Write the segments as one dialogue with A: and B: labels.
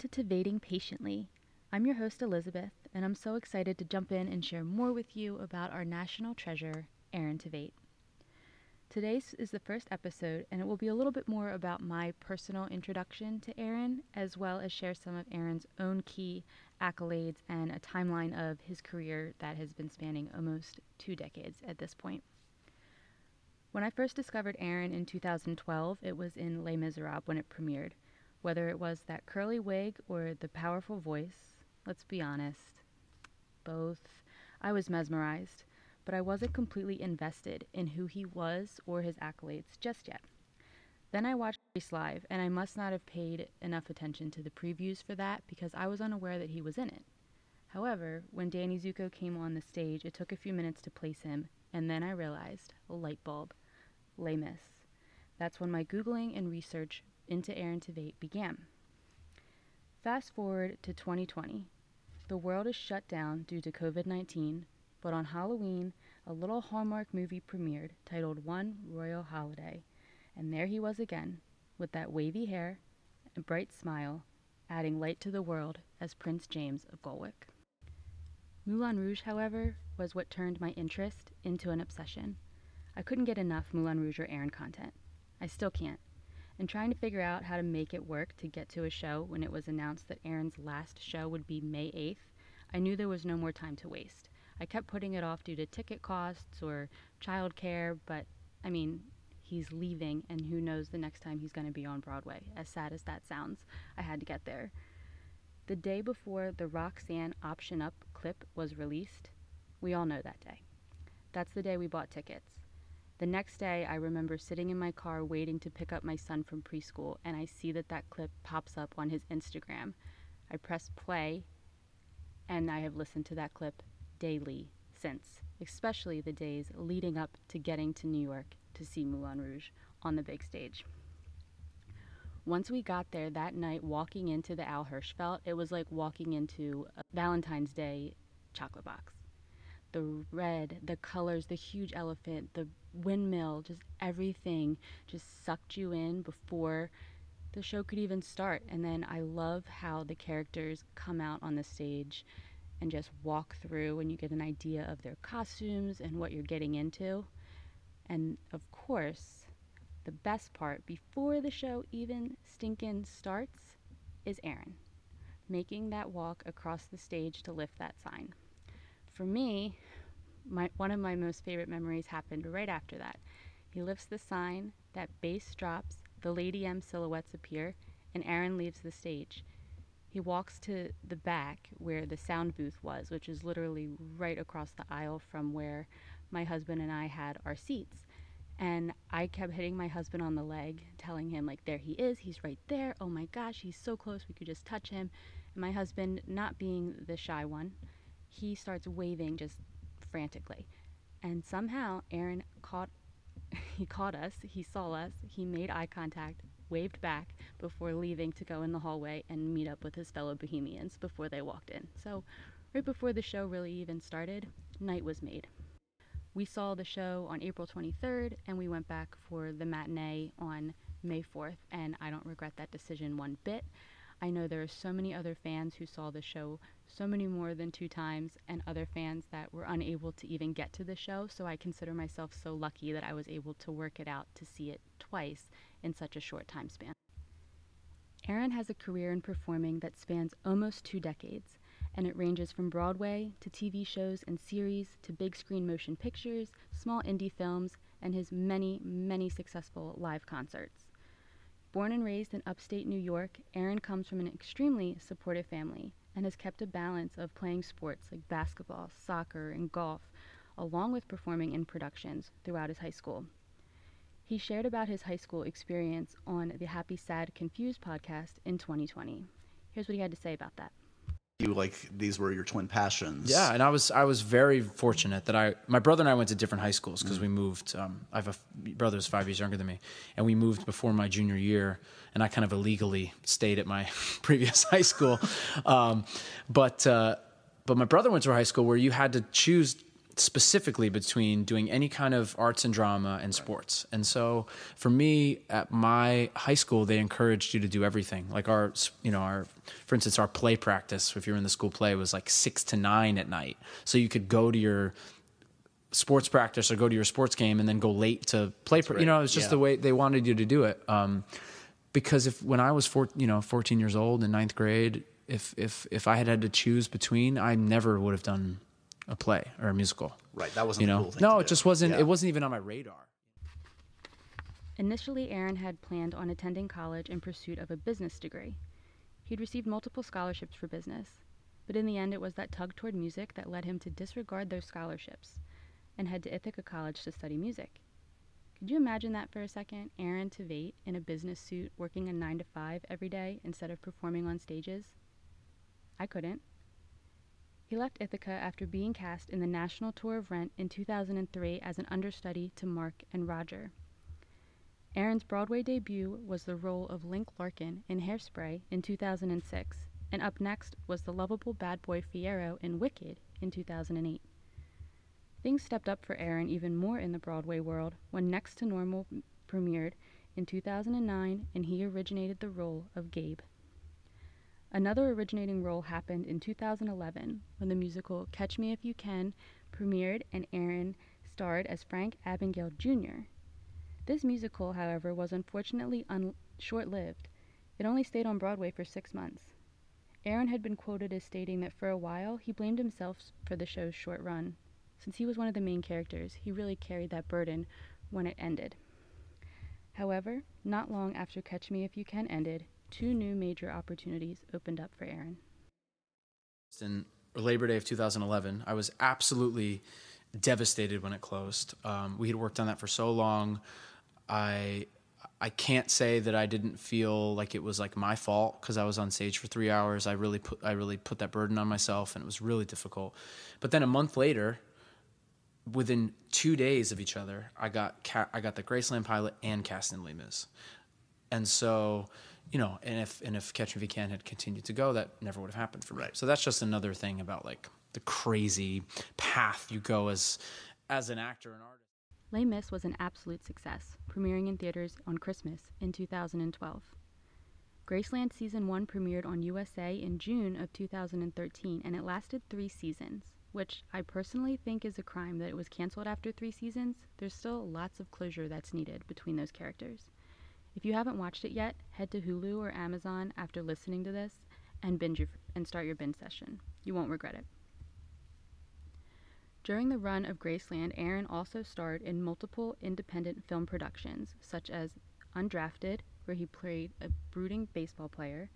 A: To Tveiting Patiently. I'm your host, Elizabeth, and I'm so excited to jump in and share more with you about our national treasure, Aaron Tveit. Today's is the first episode, and it will be a little bit more about my personal introduction to Aaron, as well as share some of Aaron's own key accolades and a timeline of his career that has been spanning almost two decades at this point. When I first discovered Aaron in 2012, it was in Les Miserables when it premiered. Whether it was that curly wig or the powerful voice, let's be honest, both, I was mesmerized but I wasn't completely invested in who he was or his accolades just yet. Then I watched Grease Live, and I must not have paid enough attention to the previews for that because I was unaware that he was in it. However, when Danny Zuko came on the stage, it took a few minutes to place him, and then I realized, light bulb. Les Mis. That's when my Googling and research into Aaron Tveit began. Fast forward to 2020. The world is shut down due to COVID 19, but on Halloween, a little Hallmark movie premiered titled One Royal Holiday, and there he was again, with that wavy hair and bright smile, adding light to the world as Prince James of Golwick. Moulin Rouge, however, was what turned my interest into an obsession. I couldn't get enough Moulin Rouge or Aaron content. I still can't. And trying to figure out how to make it work to get to a show when it was announced that Aaron's last show would be May 8th, I knew there was no more time to waste. I kept putting it off due to ticket costs or childcare, but I mean, he's leaving, and who knows the next time he's going to be on Broadway. As sad as that sounds, I had to get there. The day before the Roxanne Option Up clip was released, we all know that day. That's the day we bought tickets. The next day, I remember sitting in my car waiting to pick up my son from preschool, and I see that that clip pops up on his Instagram. I press play, and I have listened to that clip daily since, especially the days leading up to getting to New York to see Moulin Rouge on the big stage. Once we got there that night, walking into the Al Hirschfeld, it was like walking into a Valentine's Day chocolate box. The red, the colors, the huge elephant, the windmill, just everything just sucked you in before the show could even start. And then I love how the characters come out on the stage and just walk through and you get an idea of their costumes and what you're getting into. And of course, the best part before the show even stinkin' starts is Aaron making that walk across the stage to lift that sign. For me, my, one of my most favorite memories happened right after that. He lifts the sign, that bass drops, the Lady M silhouettes appear, and Aaron leaves the stage. He walks to the back where the sound booth was, which is literally right across the aisle from where my husband and I had our seats. And I kept hitting my husband on the leg, telling him, like, there he is, he's right there. Oh my gosh, he's so close, we could just touch him. And my husband, not being the shy one, he starts waving just frantically. And somehow Aaron caught he caught us, he saw us, he made eye contact, waved back before leaving to go in the hallway and meet up with his fellow bohemians before they walked in. So, right before the show really even started, night was made. We saw the show on April 23rd and we went back for the matinee on May 4th, and I don't regret that decision one bit. I know there are so many other fans who saw the show so many more than two times, and other fans that were unable to even get to the show, so I consider myself so lucky that I was able to work it out to see it twice in such a short time span. Aaron has a career in performing that spans almost two decades, and it ranges from Broadway to TV shows and series to big screen motion pictures, small indie films, and his many, many successful live concerts. Born and raised in upstate New York, Aaron comes from an extremely supportive family and has kept a balance of playing sports like basketball, soccer, and golf, along with performing in productions throughout his high school. He shared about his high school experience on the Happy Sad Confused podcast in 2020. Here's what he had to say about that.
B: You like these were your twin passions.
C: Yeah, and I was I was very fortunate that I my brother and I went to different high schools because mm. we moved. Um, I have a f- brother who's five years younger than me, and we moved before my junior year, and I kind of illegally stayed at my previous high school. Um, but uh, but my brother went to a high school where you had to choose specifically between doing any kind of arts and drama and sports. And so for me at my high school they encouraged you to do everything. Like our you know our for instance our play practice if you're in the school play was like 6 to 9 at night. So you could go to your sports practice or go to your sports game and then go late to play. Right. You know, it's just yeah. the way they wanted you to do it. Um, because if when I was four, you know, 14 years old in ninth grade, if if if I had had to choose between, I never would have done a play or a musical.
B: Right. That wasn't
C: you know.
B: Cool
C: no, it just wasn't. Yeah. It wasn't even on my radar.
A: Initially, Aaron had planned on attending college in pursuit of a business degree. He'd received multiple scholarships for business, but in the end, it was that tug toward music that led him to disregard those scholarships and head to Ithaca College to study music. Could you imagine that for a second? Aaron Tveit in a business suit working a 9 to 5 every day instead of performing on stages? I couldn't. He left Ithaca after being cast in the national tour of Rent in 2003 as an understudy to Mark and Roger. Aaron's Broadway debut was the role of Link Larkin in Hairspray in 2006, and up next was the lovable bad boy Fiyero in Wicked in 2008. Things stepped up for Aaron even more in the Broadway world when Next to Normal premiered in 2009 and he originated the role of Gabe. Another originating role happened in 2011 when the musical Catch Me If You Can premiered and Aaron starred as Frank Abagnale Jr. This musical, however, was unfortunately un- short lived. It only stayed on Broadway for six months. Aaron had been quoted as stating that for a while he blamed himself for the show's short run. Since he was one of the main characters, he really carried that burden when it ended. However, not long after Catch Me If You Can ended, two new major opportunities opened up for Aaron.
C: In Labor Day of 2011, I was absolutely devastated when it closed. Um, we had worked on that for so long. I I can't say that I didn't feel like it was like my fault because I was on stage for three hours. I really put I really put that burden on myself, and it was really difficult. But then a month later, within two days of each other, I got ca- I got the Graceland pilot and cast in Les and so you know, and if and if Catch Me If You Can had continued to go, that never would have happened for me. Right. So that's just another thing about like the crazy path you go as as an actor and artist.
A: Les Mis was an absolute success, premiering in theaters on Christmas in 2012. Graceland Season 1 premiered on USA in June of 2013 and it lasted three seasons which I personally think is a crime that it was canceled after three seasons, there's still lots of closure that's needed between those characters. If you haven't watched it yet, head to Hulu or Amazon after listening to this and binge your, and start your binge session. You won't regret it. During the run of Graceland, Aaron also starred in multiple independent film productions, such as Undrafted, where he played a brooding baseball player,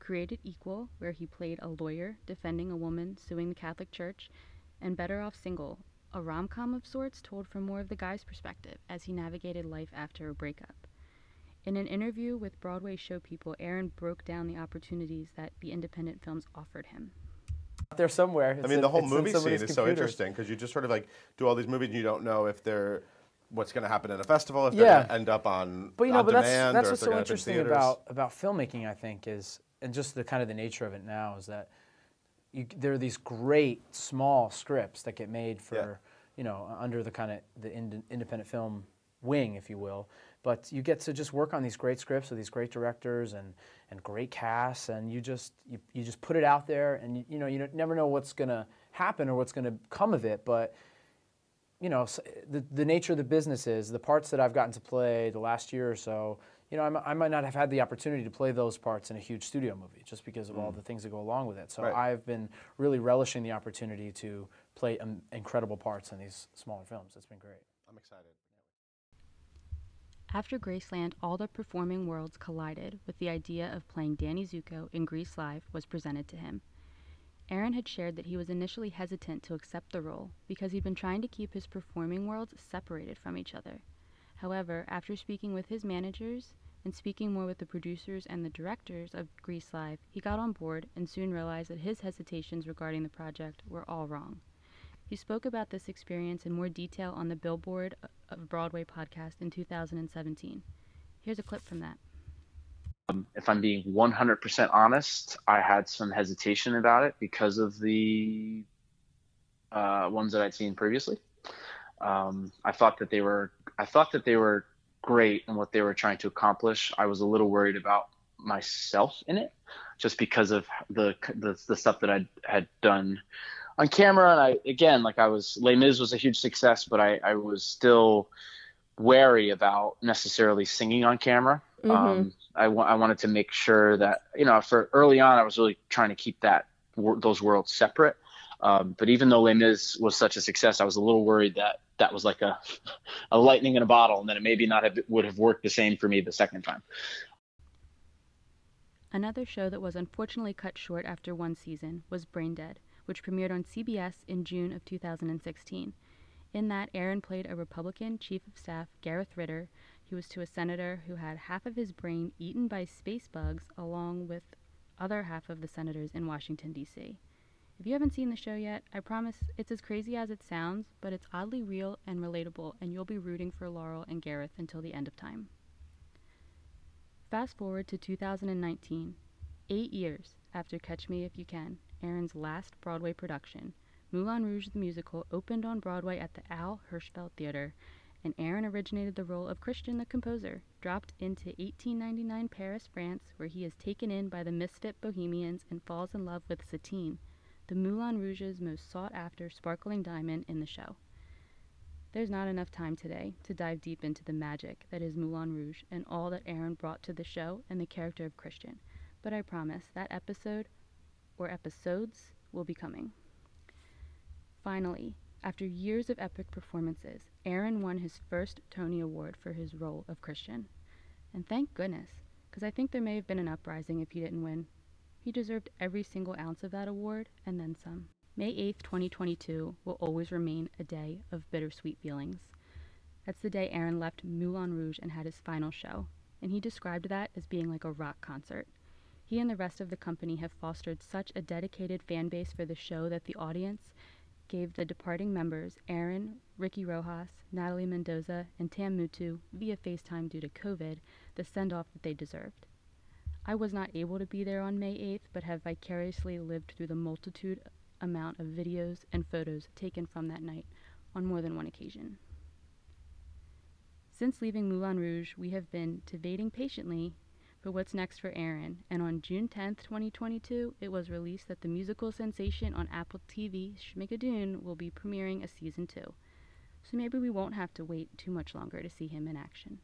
A: Created Equal, where he played a lawyer defending a woman suing the Catholic Church, and Better Off Single, a rom com of sorts told from more of the guy's perspective as he navigated life after a breakup. In an interview with Broadway Show People, Aaron broke down the opportunities that the independent films offered him.
D: There somewhere.
E: I mean, the whole movie scene is computer. so interesting because you just sort of like do all these movies and you don't know if they're what's going to happen at a festival, if they're going to end up on
D: but you know,
E: but
D: that's, that's what's so interesting about about filmmaking. I think is and just the kind of the nature of it now is that you, there are these great small scripts that get made for yeah. you know under the kind of the ind- independent film wing, if you will. But you get to just work on these great scripts with these great directors and, and great casts, and you just you, you just put it out there, and you, you know you never know what's going to happen or what's going to come of it, but you know the the nature of the business is the parts that I've gotten to play the last year or so you know, I, might not have had the opportunity to play those parts in a huge studio movie just because of mm. all the things that go along with it. So right. I've been really relishing the opportunity to play um, incredible parts in these smaller films. It's been great.
E: I'm excited.
A: After Graceland, all the performing worlds collided with the idea of playing Danny Zuko in Grease Live was presented to him. Aaron had shared that he was initially hesitant to accept the role because he'd been trying to keep his performing worlds separated from each other. However, after speaking with his managers and speaking more with the producers and the directors of Grease Live, he got on board and soon realized that his hesitations regarding the project were all wrong. He spoke about this experience in more detail on the Billboard of Broadway podcast in 2017. Here's a clip from that.
F: Um, if I'm being 100% honest, I had some hesitation about it because of the uh, ones that I'd seen previously. Um, I thought that they were I thought that they were great in what they were trying to accomplish. I was a little worried about myself in it, just because of the the, the stuff that I had done on camera. And I again, like I was Les Mis was a huge success, but I, I was still wary about necessarily singing on camera. Mm-hmm. Um, I, w- I wanted to make sure that you know for early on I was really trying to keep that those worlds separate. Um, but even though Les Mis was such a success, I was a little worried that that was like a a lightning in a bottle, and that it maybe not have, would have worked the same for me the second time.
A: Another show that was unfortunately cut short after one season was Brain Dead, which premiered on CBS in June of 2016. In that, Aaron played a Republican chief of staff, Gareth Ritter. He was to a senator who had half of his brain eaten by space bugs, along with other half of the senators in Washington, D.C. If you haven't seen the show yet, I promise it's as crazy as it sounds, but it's oddly real and relatable, and you'll be rooting for Laurel and Gareth until the end of time. Fast forward to 2019, eight years after Catch Me If You Can, Aaron's last Broadway production, Moulin Rouge the Musical opened on Broadway at the Al Hirschfeld Theater, and Aaron originated the role of Christian the composer, dropped into 1899 Paris, France, where he is taken in by the misfit bohemians and falls in love with Satine, the Moulin Rouge's most sought after sparkling diamond in the show. There's not enough time today to dive deep into the magic that is Moulin Rouge and all that Aaron brought to the show and the character of Christian, but I promise that episode or episodes will be coming. Finally, after years of epic performances, Aaron won his first Tony Award for his role of Christian. And thank goodness, because I think there may have been an uprising if he didn't win. He deserved every single ounce of that award and then some. May 8th, 2022 will always remain a day of bittersweet feelings. That's the day Aaron left Moulin Rouge and had his final show, and he described that as being like a rock concert. He and the rest of the company have fostered such a dedicated fan base for the show that the audience gave the departing members, Aaron, Ricky Rojas, Natalie Mendoza, and Tam Mutu, via FaceTime due to COVID, the send off that they deserved. I was not able to be there on May 8th, but have vicariously lived through the multitude amount of videos and photos taken from that night on more than one occasion. Since leaving Moulin Rouge, we have been Tveiting patiently for what's next for Aaron, and on June 10, 2022, it was released that the musical sensation on Apple TV, Schmigadoon, will be premiering a season 2. So maybe we won't have to wait too much longer to see him in action.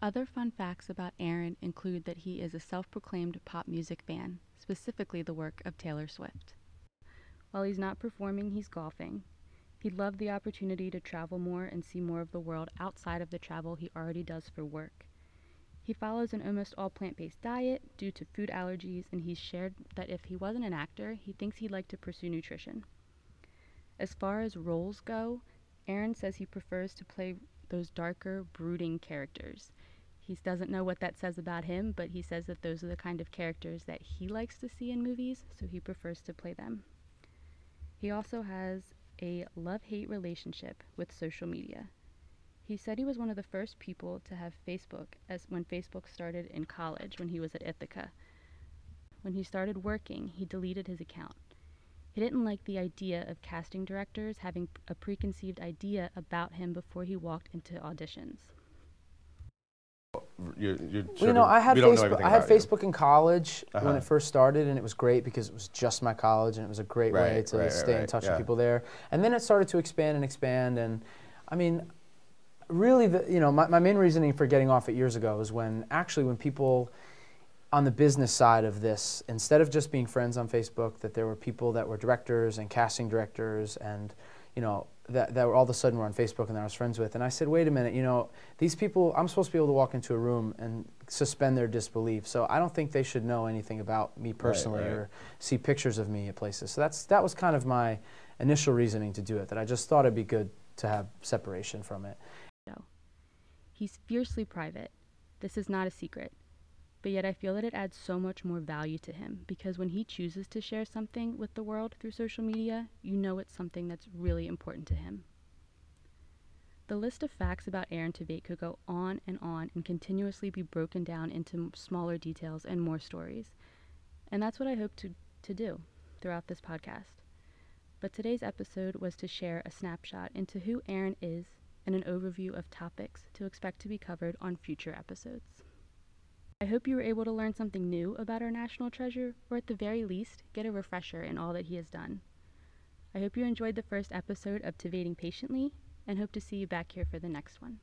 A: Other fun facts about Aaron include that he is a self proclaimed pop music fan, specifically the work of Taylor Swift. While he's not performing, he's golfing. He'd love the opportunity to travel more and see more of the world outside of the travel he already does for work. He follows an almost all plant based diet due to food allergies, and he's shared that if he wasn't an actor, he thinks he'd like to pursue nutrition. As far as roles go, Aaron says he prefers to play those darker, brooding characters. He doesn't know what that says about him, but he says that those are the kind of characters that he likes to see in movies, so he prefers to play them. He also has a love hate relationship with social media. He said he was one of the first people to have Facebook as when Facebook started in college when he was at Ithaca. When he started working, he deleted his account. He didn't like the idea of casting directors having a preconceived idea about him before he walked into auditions.
E: You, you,
D: well, you know, I had Facebook. I had Facebook you. in college uh-huh. when it first started, and it was great because it was just my college, and it was a great right, way to right, stay right, in touch with people there. And then it started to expand and expand, and I mean, really, the, you know, my, my main reasoning for getting off it years ago is when actually when people on the business side of this, instead of just being friends on Facebook, that there were people that were directors and casting directors and, you know, that, that were all of a sudden were on Facebook and that I was friends with. And I said, wait a minute, you know, these people, I'm supposed to be able to walk into a room and suspend their disbelief. So I don't think they should know anything about me personally right, right. or see pictures of me at places. So that's, that was kind of my initial reasoning to do it, that I just thought it'd be good to have separation from it.
A: He's fiercely private. This is not a secret. But yet I feel that it adds so much more value to him because when he chooses to share something with the world through social media, you know it's something that's really important to him. The list of facts about Aaron Tveit could go on and on and continuously be broken down into smaller details and more stories. And that's what I hope to, to do throughout this podcast. but today's episode was to share a snapshot into who Aaron is and an overview of topics to expect to be covered on future episodes. I hope you were able to learn something new about our national treasure, or at the very least, get a refresher in all that he has done. I hope you enjoyed the first episode of Tveiting Patiently, and hope to see you back here for the next one.